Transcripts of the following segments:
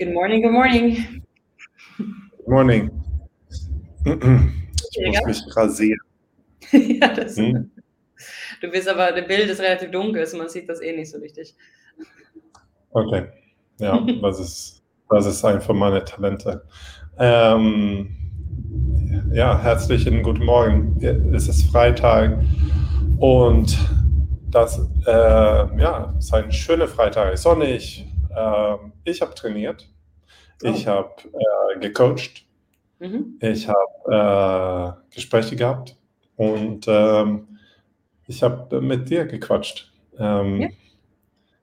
Good morning, good morning. Good morning. Ich muss mich rasieren. ja, das, Hm? Du bist aber, das Bild ist relativ dunkel, also man sieht das eh nicht so richtig. Okay. Ja, das ist, das ist einfach meine Talente. Ähm, ja, herzlichen guten Morgen. Es ist Freitag und das äh, ja, ist ein schöner Freitag. Sonnig. Ähm, ich habe trainiert. Ich Oh. habe äh, gecoacht. Mhm. Ich habe äh, Gespräche gehabt und ähm, ich habe mit dir gequatscht. Ähm, Ja.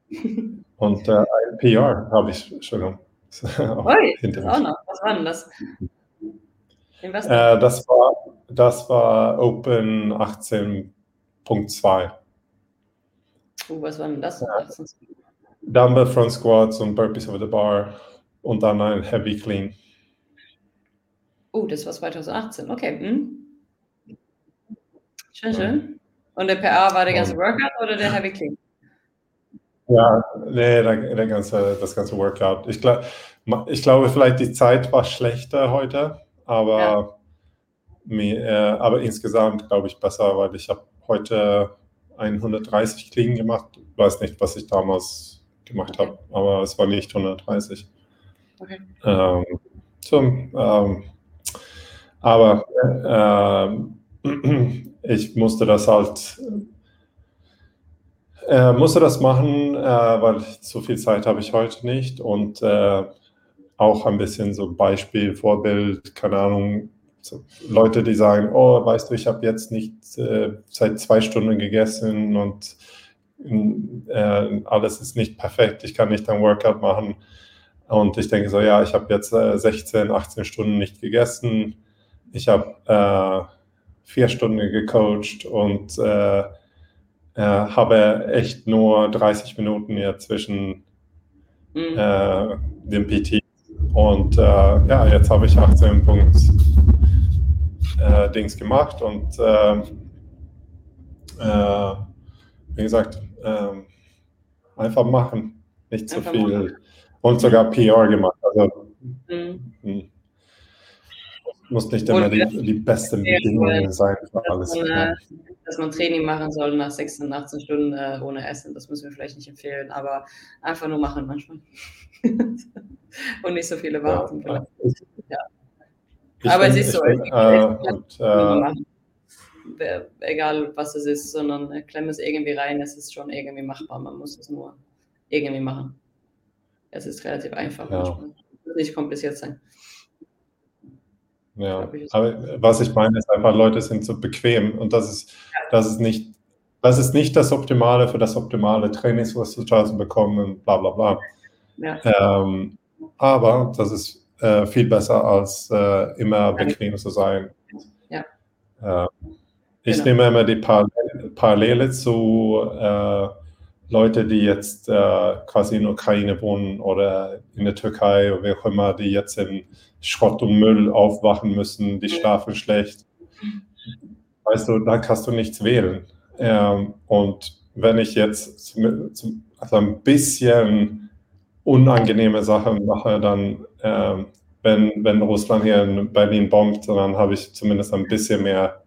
Und äh, ein PR habe ich schon Ui, hinter das auch noch. Was war denn das? Äh, das, war, das war Open 18.2. uh, was war denn das? Dumbbell Front Squats und Burpees over the Bar und dann ein Heavy Clean. Oh, das war 2018. Okay. Hm. Schön, schön. Und der PA war der ganze Und- Workout oder der Heavy Clean? Ja, nee, der, der ganze, das ganze Workout. Ich, glaub, ich glaube, vielleicht die Zeit war schlechter heute, aber, Ja. mir, äh, aber insgesamt glaube ich besser, weil ich habe heute 130 Clean gemacht. Ich weiß nicht, was ich damals gemacht habe, aber es war nicht 130. Okay. Ähm, so, ähm, aber ähm, ich musste das halt, äh, musste das machen, äh, weil so viel Zeit habe ich heute nicht und äh, auch ein bisschen so Beispiel, Vorbild, keine Ahnung, so Leute, die sagen, oh, weißt du, ich habe jetzt nicht äh, seit zwei Stunden gegessen und äh, alles ist nicht perfekt, ich kann nicht ein Workout machen. Und ich denke so, ja, ich habe jetzt äh, 16, 18 Stunden nicht gegessen. Ich habe äh, vier Stunden gecoacht und äh, äh, habe echt nur 30 Minuten hier zwischen Hm. äh, dem PT. Und äh, ja, jetzt habe ich 18 Punkt äh, Dings gemacht und äh, äh, wie gesagt, äh, einfach machen, nicht so Einfach viel. machen. Und sogar PR gemacht. Also Hm. hm, muss nicht immer die, die besten Bedingungen sein für Dass alles. man, Ja. äh, dass man Training machen soll nach 16, 18 Stunden äh, ohne Essen, das müssen wir vielleicht nicht empfehlen, aber einfach nur machen manchmal. Und nicht so viele warten. Ja. Ich, Ja. Aber es bin- ist so, bin, es- äh, und, äh, Egal was es ist, sondern äh, klemm es irgendwie rein, es ist schon irgendwie machbar, man muss es nur irgendwie machen. Es ist relativ einfach Ja. manchmal. Es muss nicht kompliziert sein. Ja, ich, aber was ich meine, ist einfach, Leute sind so bequem und das ist, das ist nicht, das ist nicht das Optimale für das optimale Trainingsresultat zu bekommen und bla bla bla. Ja. Ähm, aber das ist äh, viel besser als äh, immer bequem zu sein. Ja. Äh, ich Genau. nehme immer die Parallele, Parallele zu äh, Leute, die jetzt äh, quasi in der Ukraine wohnen oder in der Türkei oder wie auch immer, die jetzt in Schrott und Müll aufwachen müssen, die schlafen schlecht. Weißt du, da kannst du nichts wählen. Ähm, und wenn ich jetzt also ein bisschen unangenehme Sachen mache, dann, ähm, wenn, wenn Russland hier in Berlin bombt, dann habe ich zumindest ein bisschen mehr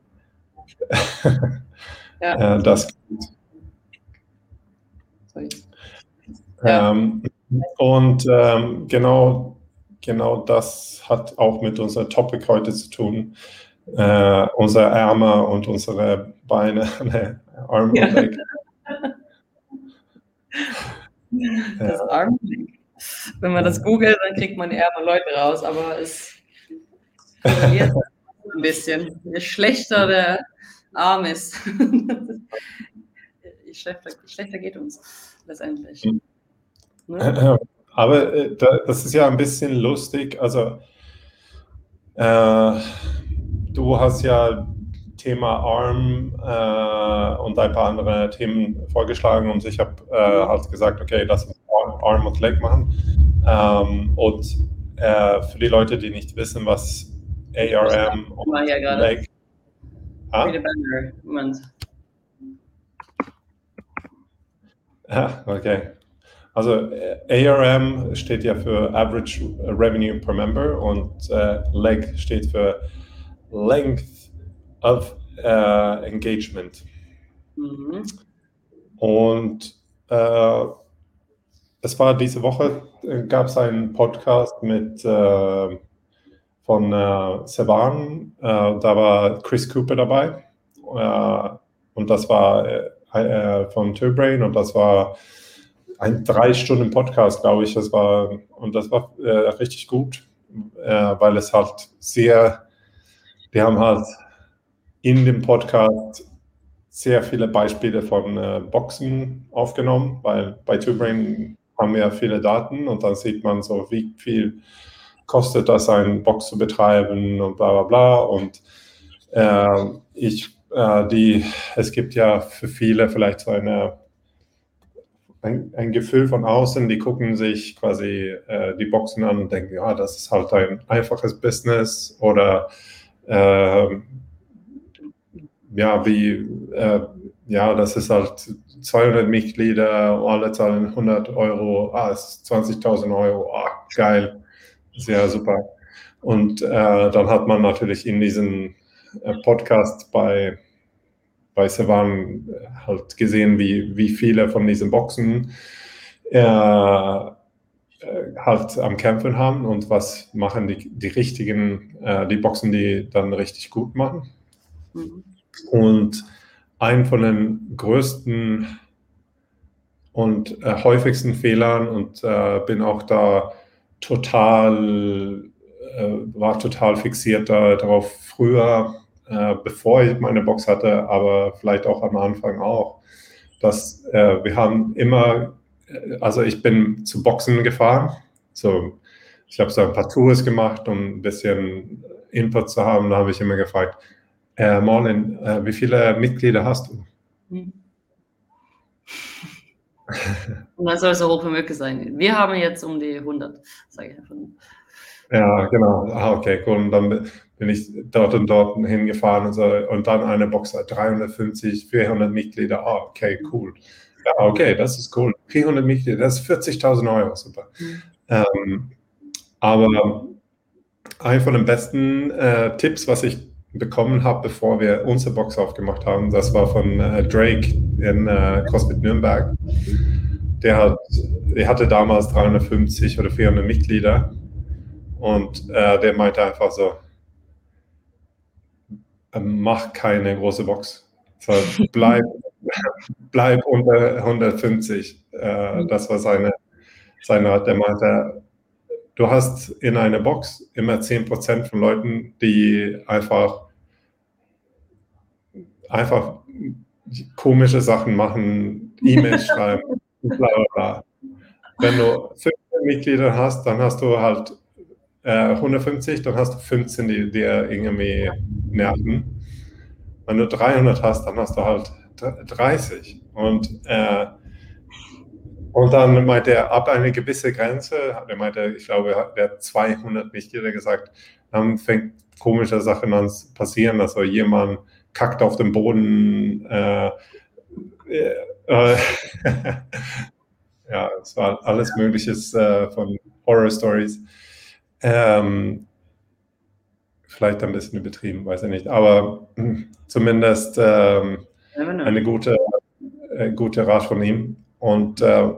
Ja. äh, das. Jetzt. Ja. Ähm, und ähm, genau, genau das hat auch mit unserem Topic heute zu tun. Äh, unsere Arme und unsere Beine, ne, Arm Ja. und Leg. Das Arm. Wenn man das googelt, dann kriegt man eher mal Leute raus, aber es korreliert ein bisschen. Je schlechter der Arm ist, je schlechter, schlechter geht uns letztendlich. Mhm. Ne? Aber äh, da, das ist ja ein bisschen lustig. Also, äh, du hast ja Thema Arm äh, und ein paar andere Themen vorgeschlagen und ich habe äh, halt gesagt, okay, lass uns Arm- und Leg machen. Ähm, und äh, für die Leute, die nicht wissen, was ARM und gerade. Leg. Banner. Moment. Ja, okay. also ARM steht ja für Average Revenue per Member und äh, LEG steht für Length of äh, Engagement. Mhm. Und äh, es war diese Woche, äh, gab es einen Podcast mit äh, von äh, Sevan, äh, da war Chris Cooper dabei. Äh, und das war von Turbrain. Und das war ein drei Stunden Podcast, glaube ich. Das war und das war richtig gut, weil es halt sehr, die haben halt in dem Podcast sehr viele Beispiele von äh, Boxen aufgenommen, weil bei TwoBrain haben wir viele Daten und dann sieht man so, wie viel kostet das, eine Box zu betreiben und bla bla bla. Und äh, ich, äh, die, es gibt ja für viele vielleicht so eine, ein, ein Gefühl von außen, die gucken sich quasi äh, die Boxen an und denken, ja, das ist halt ein einfaches Business oder ähm, ja, wie, äh, ja, das ist halt 200 Mitglieder, alle zahlen 100 Euro, ah, ist 20.000 Euro, ah, geil, sehr super. Und äh, dann hat man natürlich in diesem äh, Podcast bei, bei Savan halt gesehen, wie, wie viele von diesen Boxen äh, äh, halt am Kämpfen haben und was machen die, die richtigen, äh, die Boxen, die dann richtig gut machen. Mhm. Und ein von den größten und äh, häufigsten Fehlern und äh, bin auch da total, äh, war total fixiert da, darauf früher, äh, bevor ich meine Box hatte, aber vielleicht auch am Anfang auch, dass äh, wir haben immer, äh, also ich bin zu Boxen gefahren, so ich habe so ein paar Tours gemacht, um ein bisschen Input zu haben, da habe ich immer gefragt, äh, Marlin, äh, wie viele Mitglieder hast du? Hm. Und dann soll es so hoch wie möglich sein. Wir haben jetzt um die 100, sage ich einfach. Ja, genau. Ah, okay, cool. Und dann bin ich dort und dort hingefahren und, so, und dann eine Box 350, 400 Mitglieder. Ah, okay, cool. Ja, okay, das ist cool. 400 Mitglieder, das ist 40.000 Euro, super. Mhm. Ähm, aber ein von den besten äh, Tipps, was ich bekommen habe, bevor wir unsere Box aufgemacht haben. Das war von äh, Drake in äh, CrossFit Nürnberg. Der, hat, der hatte damals 350 oder 400 Mitglieder und äh, der meinte einfach so, mach keine große Box. So, bleib, bleib unter 150. Äh, das war seine, seine Art. Der meinte, du hast in einer Box immer 10% von Leuten, die einfach, einfach komische Sachen machen, E-Mails schreiben, bla bla bla. Wenn du 15 Mitglieder hast, dann hast du halt äh, 150, dann hast du 15, die dir irgendwie nerven. Wenn du 300 hast, dann hast du halt 30. Und äh, und dann meinte er, ab eine gewisse Grenze, er meinte, ich glaube, er hat 200 Mitglieder gesagt, dann fängt komische Sachen an zu passieren, also jemand kackt auf dem Boden. Äh, äh, äh ja, es war alles Mögliches äh, von Horror-Stories. Ähm, vielleicht ein bisschen übertrieben, weiß ich nicht, aber zumindest ähm, eine gute, äh, gute Rat von ihm. Und äh,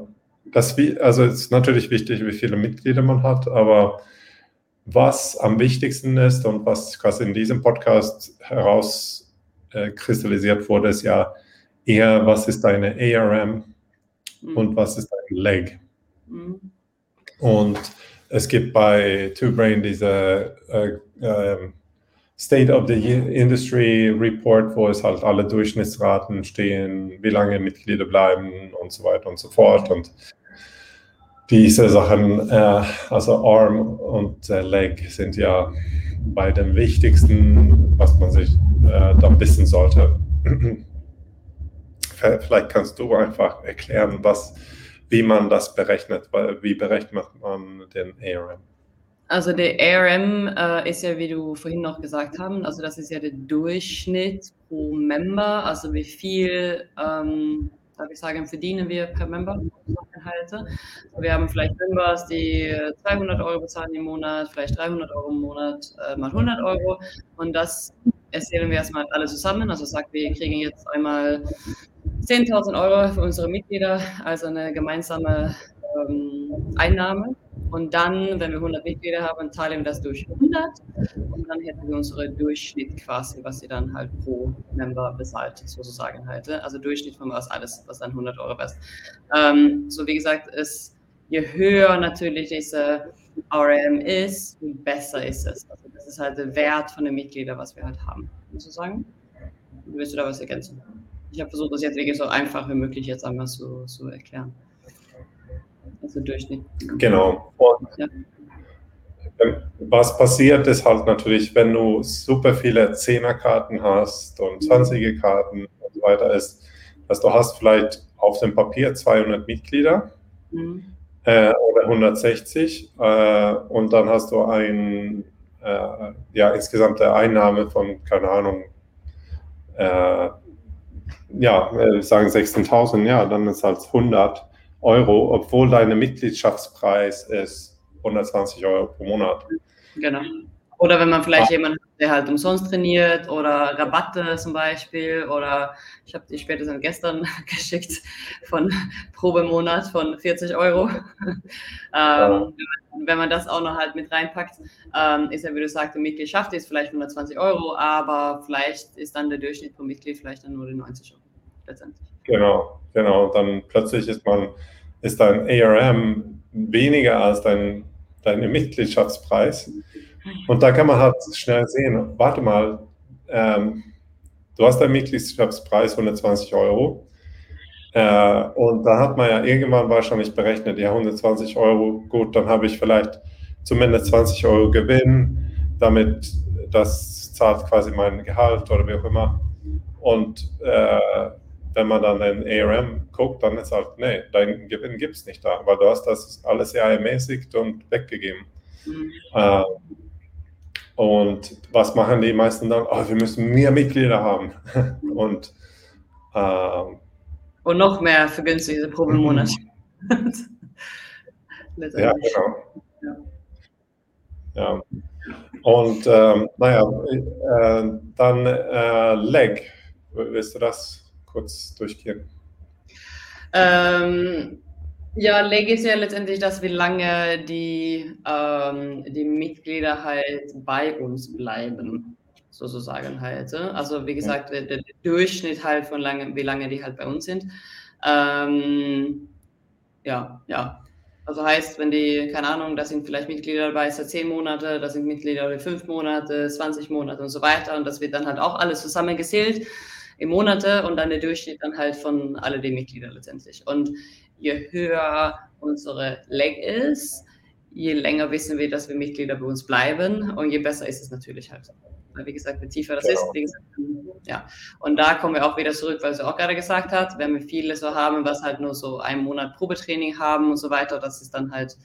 das, also ist natürlich wichtig, wie viele Mitglieder man hat, aber was am wichtigsten ist und was quasi in diesem Podcast herauskristallisiert äh, wurde, ist ja eher, was ist deine ARM mhm. und was ist dein Leg. Mhm. Und es gibt bei TwoBrain diese äh, äh, State of the Industry Report, wo es halt alle Durchschnittsraten stehen, wie lange Mitglieder bleiben und so weiter und so fort. Und diese Sachen, äh, also Arm und äh, Leg, sind ja bei den wichtigsten, was man sich äh, da wissen sollte. Vielleicht kannst du einfach erklären, was, wie man das berechnet, wie berechnet man den ARM? Also der ARM äh, ist ja, wie du vorhin noch gesagt haben, also das ist ja der Durchschnitt pro Member, also wie viel ähm, darf ich sagen, verdienen wir per Member Inhalte. Wir haben vielleicht Members, die 200 Euro bezahlen im Monat, vielleicht 300 Euro im Monat, äh, mal 100 Euro. Und das erzählen wir erstmal alle zusammen. Also sagt, wir kriegen jetzt einmal 10.000 Euro für unsere Mitglieder, also eine gemeinsame ähm, Einnahme. Und dann, wenn wir 100 Mitglieder haben, teilen wir das durch 100 und dann hätten wir unsere Durchschnitt quasi, was sie dann halt pro Member bezahlt, sozusagen halt. Also Durchschnitt von was alles, was dann 100 Euro ist. Ähm, so wie gesagt, ist, je höher natürlich diese RM ist, je besser ist es. Also das ist halt der Wert von den Mitgliedern, was wir halt haben, sozusagen. Willst du da was ergänzen? Ich habe versucht, das jetzt wirklich so einfach wie möglich jetzt einmal zu, zu erklären also Durchschnitt. Genau. Und ja. Was passiert ist halt natürlich, wenn du super viele Zehnerkarten hast und 20er Karten und so weiter ist, dass du hast vielleicht auf dem Papier 200 Mitglieder mhm. äh, oder 160 äh, und dann hast du ein, äh, ja, insgesamte Einnahme von, keine Ahnung, äh, ja, wir sagen 16.000, ja, dann ist halt 100 Euro, obwohl deine Mitgliedschaftspreis ist 120 Euro pro Monat. Genau. Oder wenn man vielleicht ah. jemanden hat, der halt umsonst trainiert oder Rabatte zum Beispiel oder ich habe die spätestens gestern geschickt von Probemonat von 40 Euro. ähm, wenn man das auch noch halt mit reinpackt, ähm, ist ja, wie du sagst, die Mitgliedschaft ist vielleicht 120 Euro, aber vielleicht ist dann der Durchschnitt pro Mitglied vielleicht dann nur die 90 Euro letztendlich. Genau, genau. Und dann plötzlich ist man, ist dein ARM weniger als dein, dein Mitgliedschaftspreis. Und da kann man halt schnell sehen, warte mal, ähm, du hast deinen Mitgliedschaftspreis 120 Euro. Äh, und da hat man ja irgendwann wahrscheinlich berechnet, ja, 120 Euro, gut, dann habe ich vielleicht zumindest 20 Euro Gewinn, damit das zahlt quasi mein Gehalt oder wie auch immer. Und äh, wenn man dann in ARM guckt, dann ist halt, nee, dein Gewinn gibt es nicht da, weil du hast das alles ja ermäßigt und weggegeben. Mhm. Äh, und was machen die meisten dann? Oh, wir müssen mehr Mitglieder haben. und, äh, und noch mehr vergünstigte pro Monat. ja, genau. Ja. ja. Und ähm, naja, äh, dann äh, Leg. Willst du das kurz durchgehen? Ähm, ja, Leg ist ja letztendlich das, wie lange die, ähm, die Mitglieder halt bei uns bleiben, sozusagen halt. Also wie gesagt, der, der Durchschnitt halt von lange, wie lange die halt bei uns sind. Ähm, ja, ja. Also heißt, wenn die, keine Ahnung, da sind vielleicht Mitglieder dabei seit zehn Monate, da sind Mitglieder für fünf Monate, 20 Monate und so weiter. Und das wird dann halt auch alles zusammengezählt im Monate und dann der Durchschnitt dann halt von alle den Mitgliedern letztendlich. Und je höher unsere Leg ist, je länger wissen wir, dass wir Mitglieder bei uns bleiben und je besser ist es natürlich halt. Weil, wie gesagt, je tiefer das genau. ist, gesagt, ja. Und da kommen wir auch wieder zurück, weil sie auch gerade gesagt hat, wenn wir viele so haben, was halt nur so einen Monat Probetraining haben und so weiter, das ist dann halt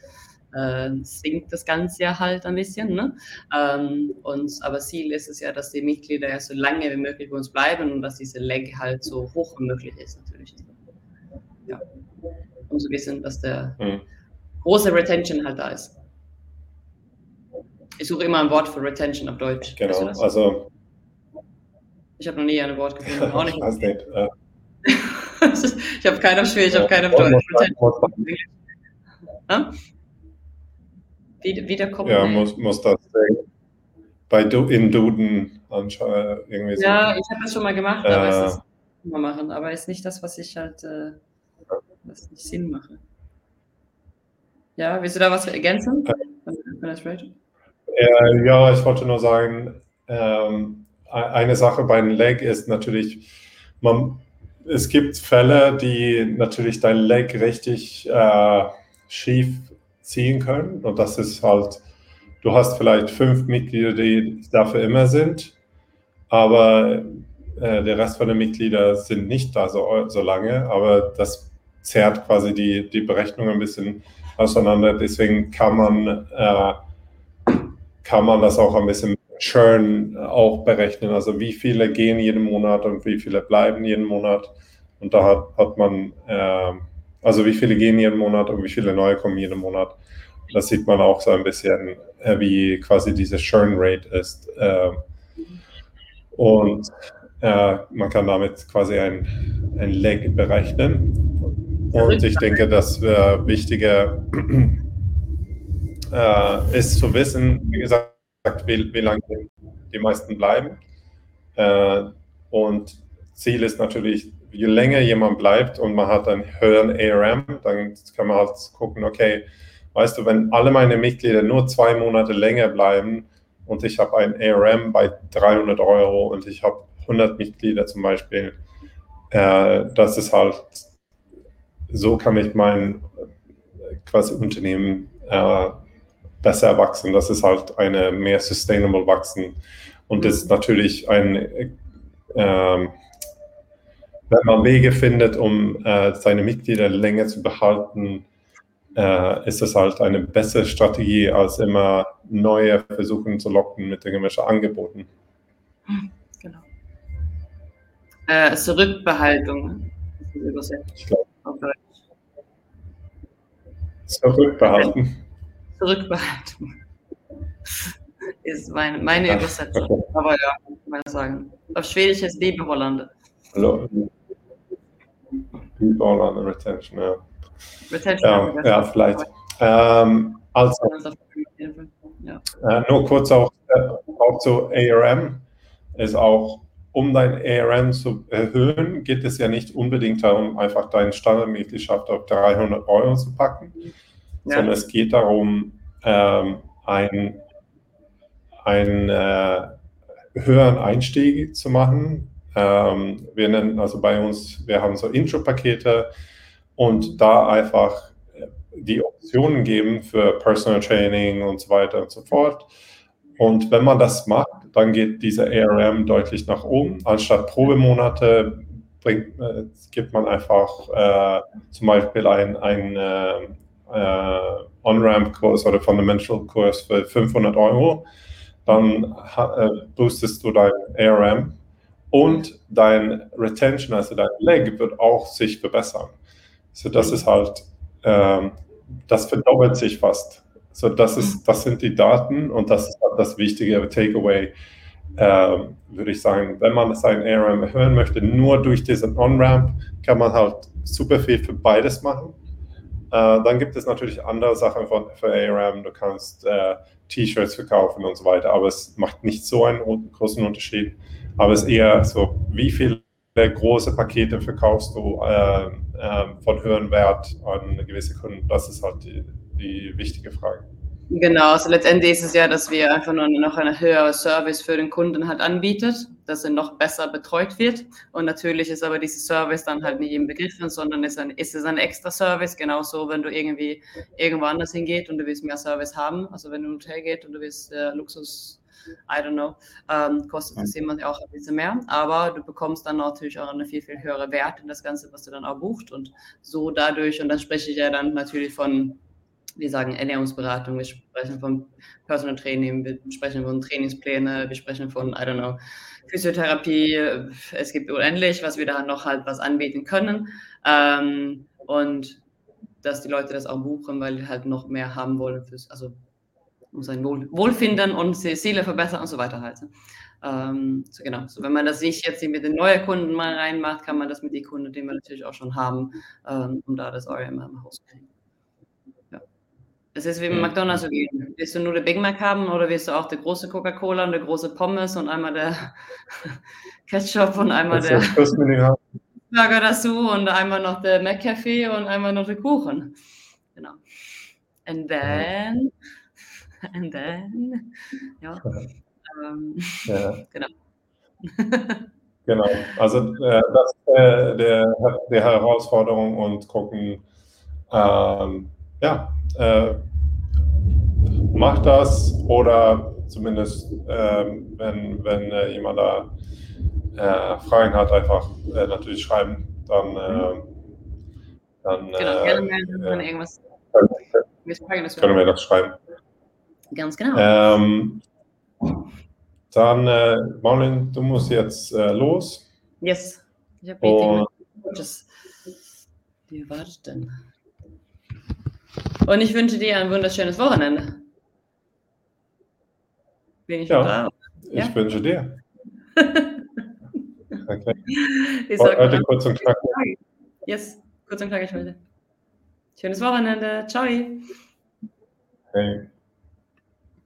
äh, sinkt das Ganze ja halt ein bisschen. Ne? Ähm, und, aber Ziel ist es ja, dass die Mitglieder ja so lange wie möglich bei uns bleiben und dass diese Leg halt so hoch wie möglich ist natürlich. Ja. Um zu wissen, dass der mhm. große Retention halt da ist. Ich suche immer ein Wort für Retention auf Deutsch. Genau, also. Ich habe noch nie ein Wort gefunden. Auch nicht. nicht äh. ich habe keinen auf Schwedisch, ich habe keinen auf Deutsch. Wie, wiederkommen. Ja, muss, muss das bei du, in Duden anschauen. Irgendwie so. Ja, ich habe das schon mal gemacht, äh, aber es ist mal machen, aber ist nicht das, was ich halt, äh, was nicht Sinn mache. Ja, willst du da was ergänzen? Äh, ja, ich wollte nur sagen, ähm, e-, eine Sache bei einem Leg ist natürlich, man, es gibt Fälle, die natürlich dein Leg richtig äh, schief ziehen können. Und das ist halt, du hast vielleicht fünf Mitglieder, die dafür immer sind, aber äh, der Rest von den Mitgliedern sind nicht da so, so lange, aber das zerrt quasi die, die Berechnung ein bisschen auseinander. Deswegen kann man, äh, kann man das auch ein bisschen schön auch berechnen. Also wie viele gehen jeden Monat und wie viele bleiben jeden Monat. Und da hat, hat man, äh, also wie viele gehen jeden Monat und wie viele neue kommen jeden Monat. Das sieht man auch so ein bisschen, äh, wie quasi diese Churn Rate ist. Äh, und äh, man kann damit quasi ein, ein Leg berechnen. Und ich denke, das Wichtige äh, ist zu wissen, wie gesagt, wie, wie lange die meisten bleiben. Und Ziel ist natürlich, je länger jemand bleibt und man hat einen höheren ARM, dann kann man halt gucken, okay, weißt du, wenn alle meine Mitglieder nur zwei Monate länger bleiben und ich habe ein ARM bei 300 Euro und ich habe 100 Mitglieder zum Beispiel, äh, das ist halt, so kann ich mein quasi Unternehmen äh, besser wachsen. Das ist halt eine mehr sustainable wachsen. Und das ist natürlich ein, äh, wenn man Wege findet, um äh, seine Mitglieder länger zu behalten, äh, ist das halt eine bessere Strategie, als immer neue versuchen zu locken mit irgendwelchen Angeboten. Genau. Äh, Zurückbehaltung. Zurückbehalten. Zurückbehaltung. Ist meine, meine Übersetzung. Aber ja, mal sagen. Auf Schwedisch ist Liebe Hollande. Hallo. Liebe Hollande, Retention, ja. Retention. Ja, ja vielleicht. Ähm, also, ja. äh, nur kurz auch, äh, auch zu ARM. Ist auch, um dein ARM zu erhöhen, geht es ja nicht unbedingt darum, einfach deine Standardmitgliedschaft auf 300 Euro zu packen ja. sondern es geht darum, ähm, einen, einen äh, höheren Einstieg zu machen. Ähm, wir nennen also bei uns, wir haben so Intro-Pakete und da einfach die Optionen geben für Personal Training und so weiter und so fort. Und wenn man das macht, dann geht diese ARM deutlich nach oben. Anstatt Probemonate bringt, äh, gibt man einfach äh, zum Beispiel ein, ein äh, äh, On-Ramp-Kurs oder Fundamental-Kurs für 500 Euro, dann äh, boostest du dein ARM und dein Retention, also dein Leg, wird auch sich verbessern. So, das ist halt, ähm, das verdoppelt sich fast. So, das, ist, das sind die Daten und das ist halt das wichtige Takeaway, ähm, würde ich sagen. Wenn man sein ARM erhöhen möchte, nur durch diesen On-Ramp kann man halt super viel für beides machen. Äh, dann gibt es natürlich andere Sachen von, für ARM. Du kannst äh, T-Shirts verkaufen und so weiter, aber es macht nicht so einen großen Unterschied. Aber es ist eher so, wie viele große Pakete verkaufst du äh, äh, von höherem Wert an gewisse Kunden? Das ist halt die, die wichtige Frage. Genau, also letztendlich ist es ja, dass wir einfach nur noch einen höheren Service für den Kunden halt anbietet, dass er noch besser betreut wird. Und natürlich ist aber dieser Service dann halt nicht im Begriff, sondern ist, ein, ist es ein extra Service. Genauso, wenn du irgendwie irgendwo anders hingeht und du willst mehr Service haben. Also wenn du in ein Hotel geht und du willst äh, Luxus, I don't know, ähm, kostet das immer auch ein bisschen mehr. Aber du bekommst dann natürlich auch eine viel, viel höhere Wert in das Ganze, was du dann auch bucht. Und so dadurch, und dann spreche ich ja dann natürlich von wir sagen Ernährungsberatung, wir sprechen von Personal Training, wir sprechen von Trainingspläne, wir sprechen von, I don't know, Physiotherapie. Es gibt unendlich, was wir da noch halt was anbieten können. Ähm, und dass die Leute das auch buchen, weil die halt noch mehr haben wollen, fürs, also um sein Wohl, Wohlfinden und Ziele verbessern und so weiter halt. Ähm, so genau. So, wenn man das sich jetzt mit den neuen Kunden mal reinmacht, kann man das mit den Kunden, die wir natürlich auch schon haben, ähm, um da das ORM rauszukriegen. Es ist wie mit McDonalds so gehen. Willst du nur den Big Mac haben oder willst du auch die große Coca-Cola und die große Pommes und einmal der Ketchup und einmal der Burger dazu und einmal noch der McCafe und einmal noch der Kuchen. Genau. And then, and then, ja. Ähm, ja. Genau. genau. Also äh, das ist äh, der, der Herausforderung und gucken, ähm, ja, äh, macht das oder zumindest, ähm, wenn, wenn äh, jemand da äh, Fragen hat, einfach äh, natürlich schreiben. Dann, äh, dann genau, gerne melden, wenn irgendwas. Können, können wir das schreiben. Ganz genau. Ähm, dann, äh, Marlin, du musst jetzt los. Yes. Und Coaches, die erwarten. Und ich wünsche dir ein wunderschönes Wochenende. Bin ich ja, ich ja? wünsche dir. okay. Ich sag heute kurz und knackig. Yes, kurz und knackig heute. Schönes Wochenende. Ciao. Hey.